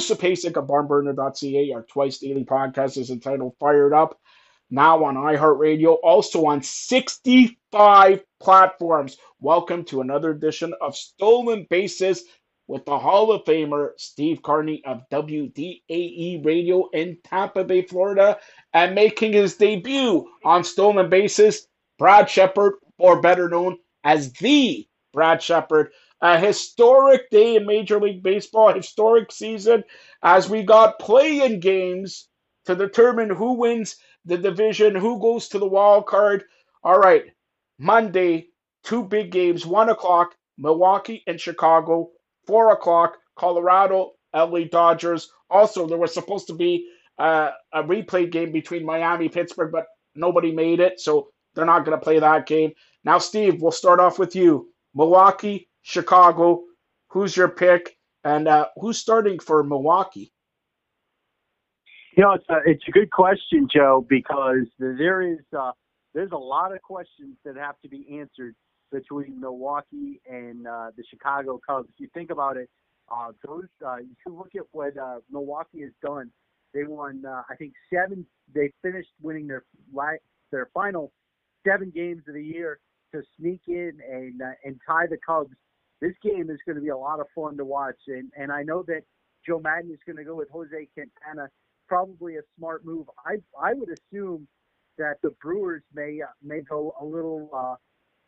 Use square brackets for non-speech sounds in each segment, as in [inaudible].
Joseph Pasek of barnburner.ca. Our twice daily podcast is entitled Fired Up. Now on iHeartRadio, also on 65 platforms. Welcome to another edition of Stolen Bases with the Hall of Famer Steve Carney of WDAE Radio in Tampa Bay, Florida, and making his debut on Stolen Bases, Brad Shepard, or better known as the Brad Shepard. A historic day in Major League Baseball, historic season, as we got playing games to determine who wins the division, who goes to the wild card. All right, Monday, two big games, one o'clock, Milwaukee and Chicago. Four o'clock, Colorado, LA Dodgers. Also, there was supposed to be uh, a replay game between Miami, and Pittsburgh, but nobody made it, so they're not going to play that game. Now, Steve, we'll start off with you. Milwaukee, Chicago. Who's your pick? And uh, who's starting for Milwaukee? You know, it's a, it's a good question, Joe, because there is uh, there's a lot of questions that have to be answered between Milwaukee and uh, the Chicago Cubs. You think about it, uh, those uh, you look at what uh, Milwaukee has done. They won, uh, I think, seven. They finished winning their their final seven games of the year to sneak in and uh, and tie the Cubs. This game is going to be a lot of fun to watch, and and I know that Joe Maddon is going to go with Jose Quintana. Probably a smart move. I I would assume that the Brewers may uh, may go a little uh,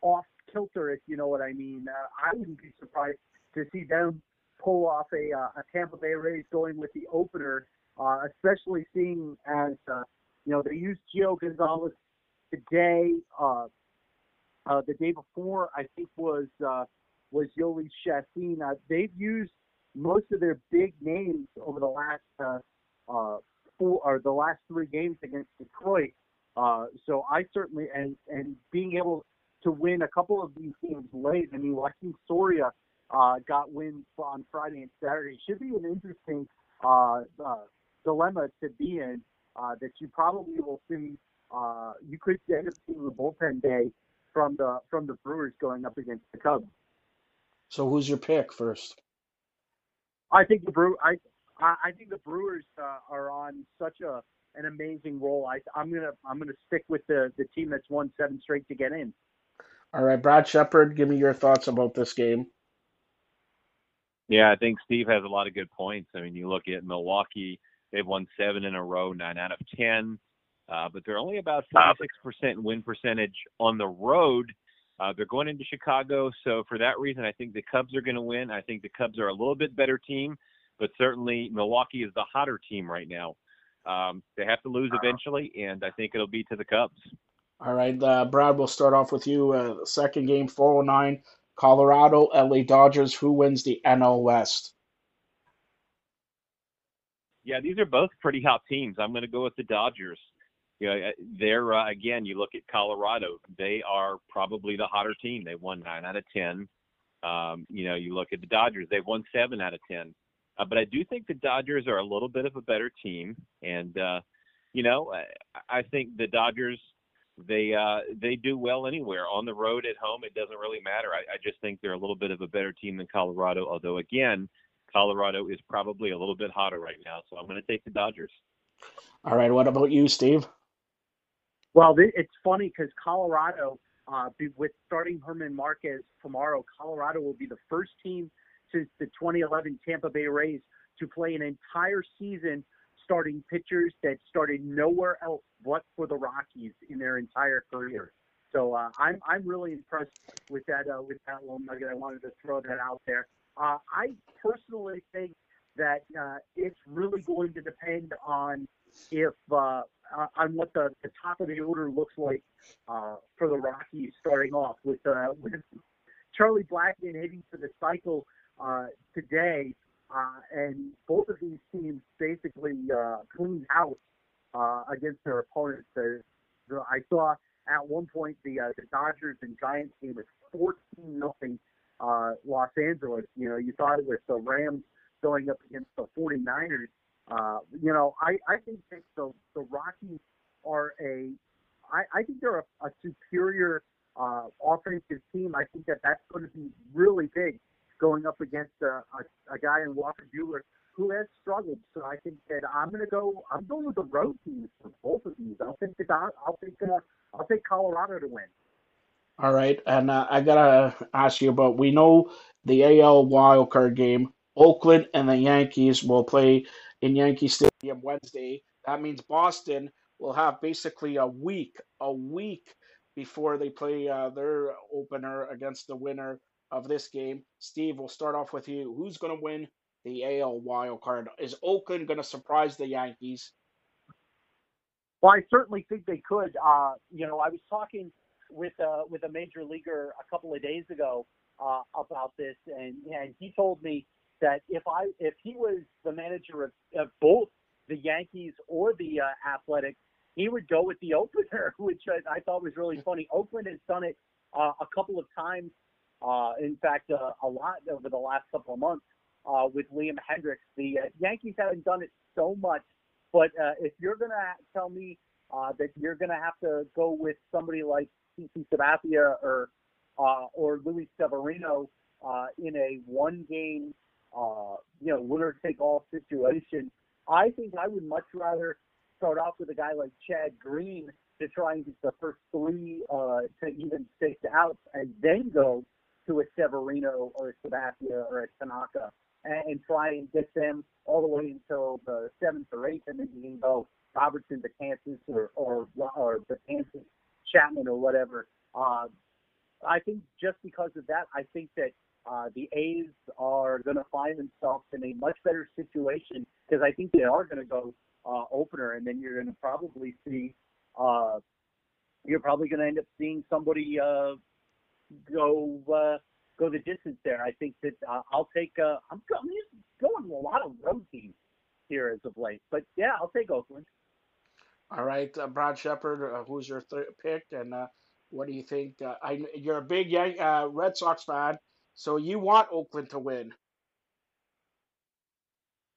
off kilter, if you know what I mean. Uh, I wouldn't be surprised to see them pull off a, uh, a Tampa Bay Rays going with the opener, uh, especially seeing as uh, you know they used Gio Gonzalez today. Uh, uh, the day before, I think was uh, was Jhoulys Chacin. Uh, they've used most of their big names over the last uh, uh, four or the last three games against Detroit. Uh, so I certainly and and being able to win a couple of these games late. I mean, Joakim Soria uh, got wins on Friday and Saturday. Should be an interesting uh, uh, dilemma to be in uh, that you probably will see. Uh, you could end up seeing the bullpen day from the from the Brewers going up against the Cubs. So who's your pick first? I think the Brew I I think the Brewers uh, are on such a an amazing roll. I I'm gonna I'm gonna stick with the the team that's won seven straight to get in. All right, Brad Shepard, give me your thoughts about this game. Yeah, I think Steve has a lot of good points. I mean, you look at Milwaukee; they've won seven in a row, nine out of ten, uh, but they're only about 46% win percentage on the road. Uh, they're going into Chicago, so for that reason, I think the Cubs are going to win. I think the Cubs are a little bit better team, but certainly Milwaukee is the hotter team right now. Um, they have to lose eventually, and I think it'll be to the Cubs. All right, uh, Brad, we'll start off with you. Uh, second game, 409, Colorado, LA Dodgers. Who wins the NL West? Yeah, these are both pretty hot teams. I'm going to go with the Dodgers. You know, they're uh, again. You look at Colorado; they are probably the hotter team. They won nine out of ten. Um, you know, you look at the Dodgers; they've won seven out of ten. Uh, but I do think the Dodgers are a little bit of a better team, and uh, you know, I, I think the Dodgers they uh, they do well anywhere on the road at home. It doesn't really matter. I, I just think they're a little bit of a better team than Colorado. Although again, Colorado is probably a little bit hotter right now, so I'm going to take the Dodgers. All right. What about you, Steve? Well, it's funny because Colorado, uh, with starting Germán Márquez tomorrow, Colorado will be the first team since the 2011 Tampa Bay Rays to play an entire season starting pitchers that started nowhere else but for the Rockies in their entire career. So uh, I'm I'm really impressed with that uh, with that little nugget. I wanted to throw that out there. Uh, I personally think that uh, it's really going to depend on if uh, on what the, the top of the order looks like uh, for the Rockies starting off with with Charlie Blackmon hitting for the cycle today. Uh, and both of these teams basically uh, cleaned uh, against their opponents. The, the, I saw at one point the uh, the Dodgers and Giants game was 14 nothing uh, Los Angeles. You know, you thought it was the Rams going up against the 49ers. Uh, you know, I, I think that the, the Rockies are a, I, I think they're a, a superior uh, offensive team. I think that that's going to be really big going up against a, a, a guy in Walker Buehler who has struggled. So I think that I'm going to go. I'm going with the road teams for both of these. I'll take the I'll take uh, I'll take Colorado to win. All right, and uh, I gotta ask you about. We know the AL wildcard game. Oakland and the Yankees will play in Yankee Stadium Wednesday. That means Boston will have basically a week, a week before they play uh, their opener against the winner of this game. Steve, we'll start off with you. Who's going to win the AL wild card? Is Oakland going to surprise the Yankees? Well, I certainly think they could. Uh, you know, I was talking with uh, with a major leaguer a couple of days ago uh, about this, and and he told me that if I if he was the manager of, of both the Yankees or the uh, Athletics, he would go with the opener, [laughs] which I, I thought was really funny. Oakland has done it uh, a couple of times. Uh, in fact, uh, a lot over the last couple of months uh, with Liam Hendriks. The uh, Yankees haven't done it so much, but uh, if you're going to tell me uh, that you're going to have to go with somebody like CC Sabathia or uh, or Luis Severino uh, in a one-game, uh, you know, winner-take-all situation, I think I would much rather start off with a guy like Chad Green to try and get the first three uh, to even six outs, and then go to a Severino or a Sabathia or a Tanaka and, and try and get them all the way until the seventh or eighth, and then you can go Robertson to Betances or or or the Betances Chapman or whatever. Uh, I think just because of that, I think that uh, the A's are going to find themselves in a much better situation because I think they are going to go uh, opener, and then you're going to probably see uh, you're probably going to end up seeing somebody uh, go uh, go the distance there. I think that uh, I'll take. Uh, I'm, I'm going a lot of road teams here as of late, but yeah, I'll take Oakland. All right, uh, Brad Shepard, uh, who's your th- pick, and uh, what do you think? Uh, I you're a big uh, Red Sox fan, so you want Oakland to win.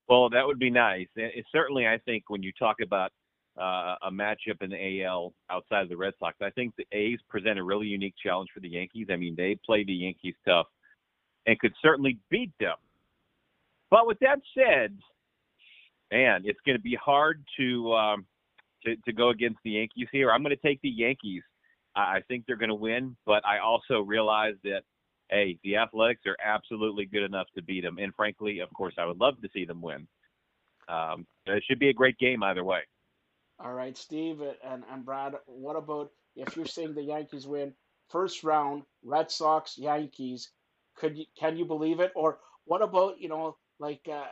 Well, that would be nice. It, certainly, I think when you talk about uh, a matchup in the AL outside of the Red Sox, I think the A's present a really unique challenge for the Yankees. I mean, they play the Yankees tough and could certainly beat them. But with that said, man, it's going to be hard to um, to, to go against the Yankees here. I'm going to take the Yankees. I think they're going to win, but I also realize that hey, the Athletics are absolutely good enough to beat them. And frankly, of course, I would love to see them win. Um, it should be a great game either way. All right, Steve and, and Brad, what about if you're saying the Yankees win first round, Red Sox, Yankees? Could you can you believe it? Or what about you know like uh,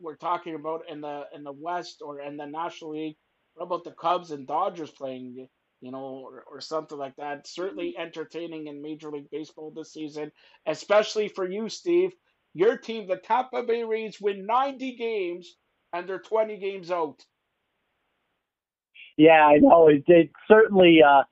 we're talking about in the in the West or in the National League? What about the Cubs and Dodgers playing? You know, or, or something like that. Certainly entertaining in Major League Baseball this season, especially for you, Steve. Your team, the Tampa Bay Rays, win 90 games and they're 20 games out. Yeah, I know. It, it certainly, uh,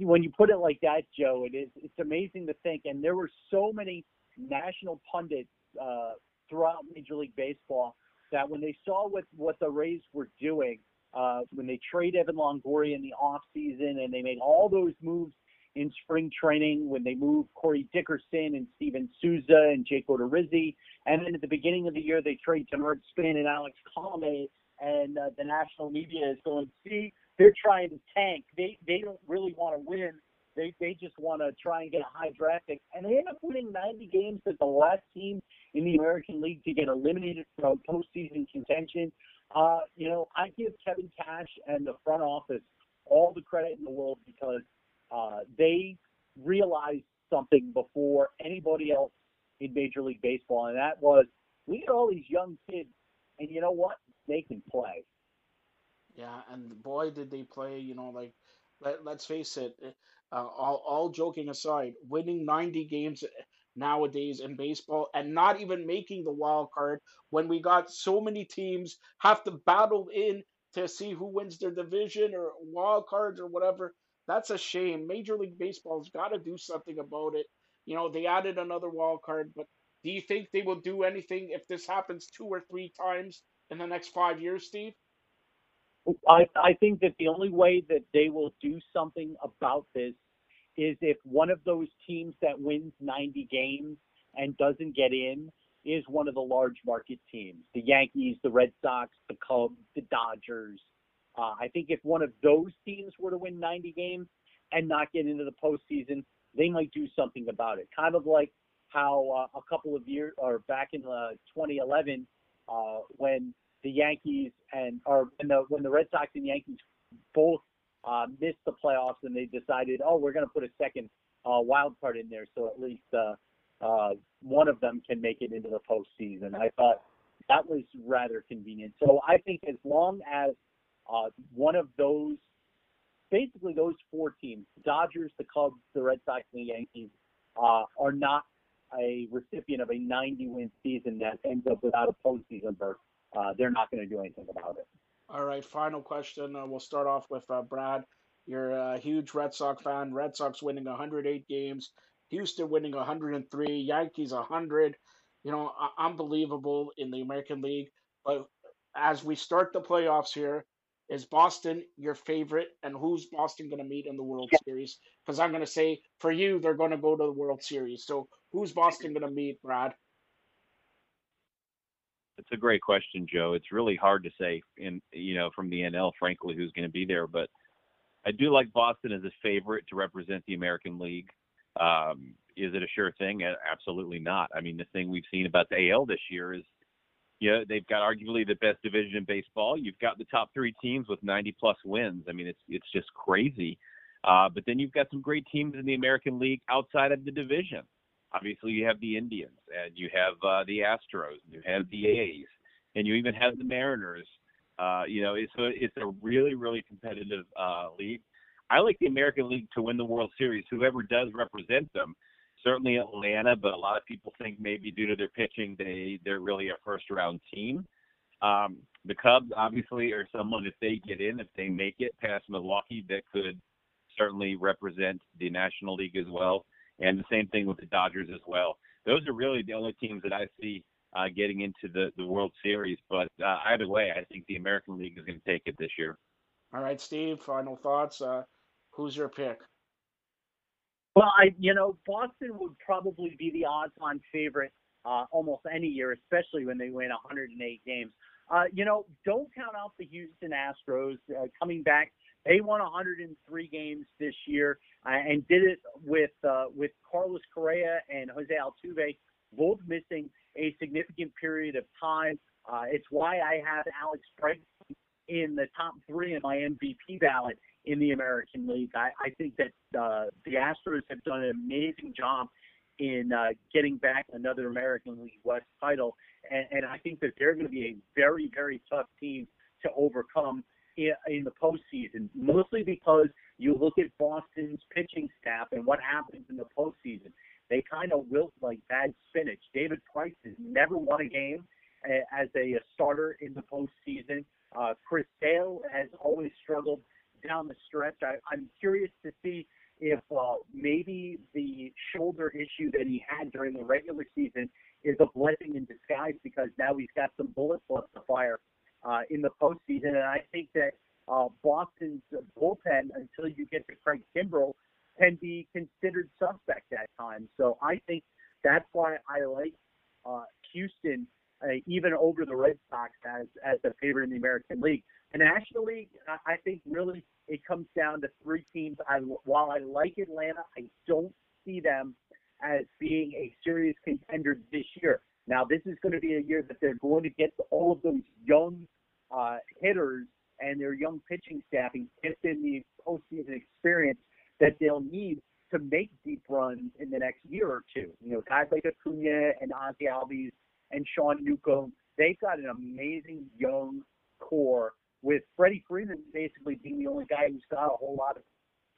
when you put it like that, Joe, it is. It's amazing to think. And there were so many national pundits uh, throughout Major League Baseball that when they saw what what the Rays were doing, uh, when they trade Evan Longoria in the offseason and they made all those moves in spring training when they moved Corey Dickerson and Steven Souza and Jake Odorizzi. And then at the beginning of the year, they trade Denard Span and Alex Colome. And uh, the national media is going, see, they're trying to tank. They they don't really want to win. They they just want to try and get a high draft pick. And they end up winning 90 games as the last team in the American League to get eliminated from postseason contention. Uh, you know, I give Kevin Cash and the front office all the credit in the world because uh, they realized something before anybody else in Major League Baseball, and that was we got all these young kids, and you know what? They can play. Yeah, and boy, did they play! You know, like let, let's face it. Uh, all, all joking aside, winning 90 games nowadays in baseball and not even making the wild card when we got so many teams have to battle in to see who wins their division or wild cards or whatever. That's a shame. Major League Baseball's got to do something about it. You know, they added another wild card, but do you think they will do anything if this happens two or three times in the next five years, Steve? I, I think that the only way that they will do something about this is if one of those teams that wins 90 games and doesn't get in is one of the large market teams. The Yankees, the Red Sox, the Cubs, the Dodgers. Uh, I think if one of those teams were to win 90 games and not get into the postseason, they might do something about it. Kind of like how uh, a couple of years or back in uh, 2011 uh, when the Yankees and or when the when the Red Sox and Yankees both uh, missed the playoffs and they decided, oh, we're going to put a second uh, wild card in there, so at least uh, uh, one of them can make it into the postseason. I thought that was rather convenient. So I think as long as uh, one of those, basically those four teams, Dodgers, the Cubs, the Red Sox, and the Yankees, uh, are not a recipient of a 90 win season that ends up without a postseason berth, uh, they're not going to do anything about it. All right, final question. Uh, we'll start off with uh, Brad. You're a huge Red Sox fan. Red Sox winning 108 games, Houston winning 103, Yankees 100. You know, unbelievable in the American League. But as we start the playoffs here, is Boston your favorite, and who's Boston going to meet in the World Series? Because I'm going to say for you, they're going to go to the World Series. So who's Boston going to meet, Brad? It's a great question, Joe. It's really hard to say, in you know, from the NL, frankly, who's going to be there. But I do like Boston as a favorite to represent the American League. Um, is it a sure thing? Absolutely not. I mean, the thing we've seen about the AL this year is yeah, they've got arguably the best division in baseball. You've got the top three teams with 90 plus wins. I mean, it's it's just crazy. Uh, but then you've got some great teams in the American League outside of the division. Obviously, you have the Indians, and you have uh, the Astros, and you have the A's, and you even have the Mariners. Uh, you know, it's a it's a really really competitive uh, league. I like the American League to win the World Series. Whoever does represent them certainly Atlanta, but a lot of people think maybe due to their pitching, they they're really a first round team. Um, the Cubs obviously are someone if they get in, if they make it past Milwaukee, that could certainly represent the National League as well. And the same thing with the Dodgers as well. Those are really the only teams that I see uh, getting into the, the World Series. But uh, either way, I think the American League is going to take it this year. All right, Steve, final thoughts. Uh, who's your pick? Well, I you know Boston would probably be the odds-on favorite uh, almost any year, especially when they win 108 games. Uh, you know, don't count out the Houston Astros uh, coming back. They won 103 games this year uh, and did it with uh, with Carlos Correa and Jose Altuve both missing a significant period of time. Uh, it's why I have Alex Bregman in the top three in my MVP ballot in the American League. I, I think that the Astros have done an amazing job in uh, getting back another American League West title, and, and I think that they're going to be a very, very tough team to overcome in, in the postseason. Mostly because you look at Boston's pitching staff and what happens in the postseason. They kind of wilt like bad spinach. David Price has never won a game as a starter in the postseason. Uh, Chris Sale has always struggled down the stretch. I, I'm curious to see if uh, maybe the shoulder issue that he had during the regular season is a blessing in disguise because now he's got some bullets left to fire uh, in the postseason. And I think that uh, Boston's bullpen, until you get to Craig Kimbrel, can be considered suspect at times. So I think that's why I like uh, Houston uh, even over the Red Sox as as the favorite in the American League. The National League, I think really it comes down to three teams. I, while I like Atlanta, I don't see them as being a serious contender this year. Now, this is going to be a year that they're going to get all of those young uh, hitters and their young pitching staff and get them the postseason experience that they'll need to make deep runs in the next year or two. You know, guys like Acuna and Ozzie Albies and Sean Newcomb, they've got an amazing young core with Freddie Freeman basically being the only guy who's got a whole lot of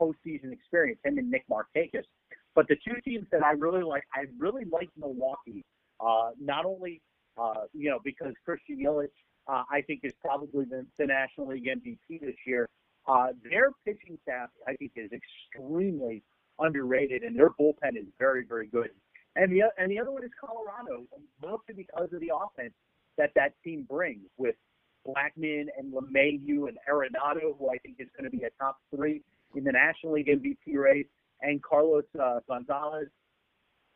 postseason experience, him and Nick Markakis. But the two teams that I really like, I really like Milwaukee. Uh, not only, uh, you know, because Christian Yelich, uh, I think, is probably the, the National League MVP this year. Uh, their pitching staff, I think, is extremely underrated, and their bullpen is very, very good. And the and the other one is Colorado, mostly because of the offense that that team brings with Blackmon and LeMahieu and Arenado, who I think is going to be a top three in the National League MVP race, and Carlos uh, Gonzalez.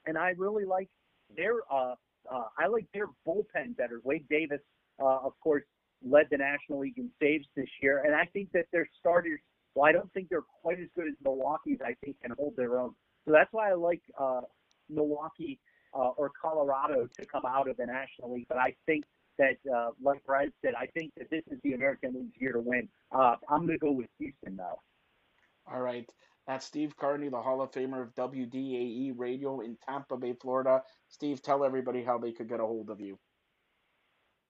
And I really like their uh, Uh, I like their bullpen better. Wade Davis, uh, of course, led the National League in saves this year, and I think that their starters. Well, I don't think they're quite as good as Milwaukee's. I think can hold their own. So that's why I like uh, Milwaukee uh, or Colorado to come out of the National League. But I think that, uh, like Brad said, I think that this is the American League's year to win. Uh, I'm going to go with Houston, though. All right. That's Steve Carney, the Hall of Famer of WDAE Radio in Tampa Bay, Florida. Steve, tell everybody how they could get a hold of you.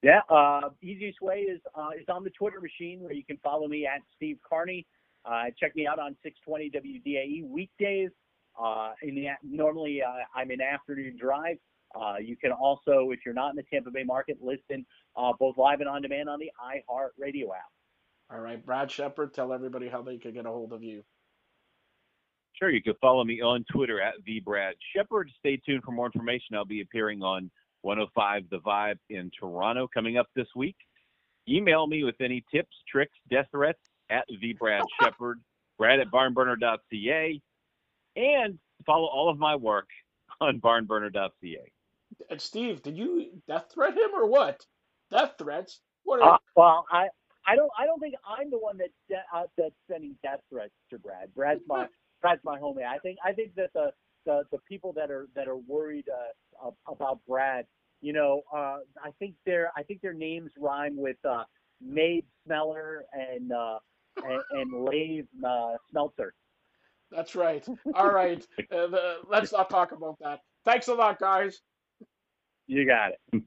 Yeah, uh, easiest way is uh, is on the Twitter machine where you can follow me at Steve Carney. Uh, check me out on 620 WDAE weekdays. Uh, in the normally uh, I'm in afternoon drive. Uh, you can also, if you're not in the Tampa Bay market, listen uh, both live and on demand on the iHeart Radio app. All right, Brad Shepard, tell everybody how they can get a hold of you. Sure, you can follow me on Twitter at the Brad Shepard. Stay tuned for more information. I'll be appearing on 105 The Vibe in Toronto coming up this week. Email me with any tips, tricks, death threats at the Brad [laughs] Shepard, Brad at barnburner.ca, and follow all of my work on barnburner.ca. And Steve, did you death threat him or what? Death threats? What? Are... Uh, well, I I don't I don't think I'm the one that's de- uh, that's sending death threats to Brad. Brad's my [laughs] Brad's my homie. I think I think that the the, the people that are that are worried uh, about Brad, you know, uh, I think their I think their names rhyme with uh, Maid Smeller and uh, and, [laughs] and Lave uh, Smeltzer. That's right. All right, [laughs] uh, the, let's not talk about that. Thanks a lot, guys. You got it.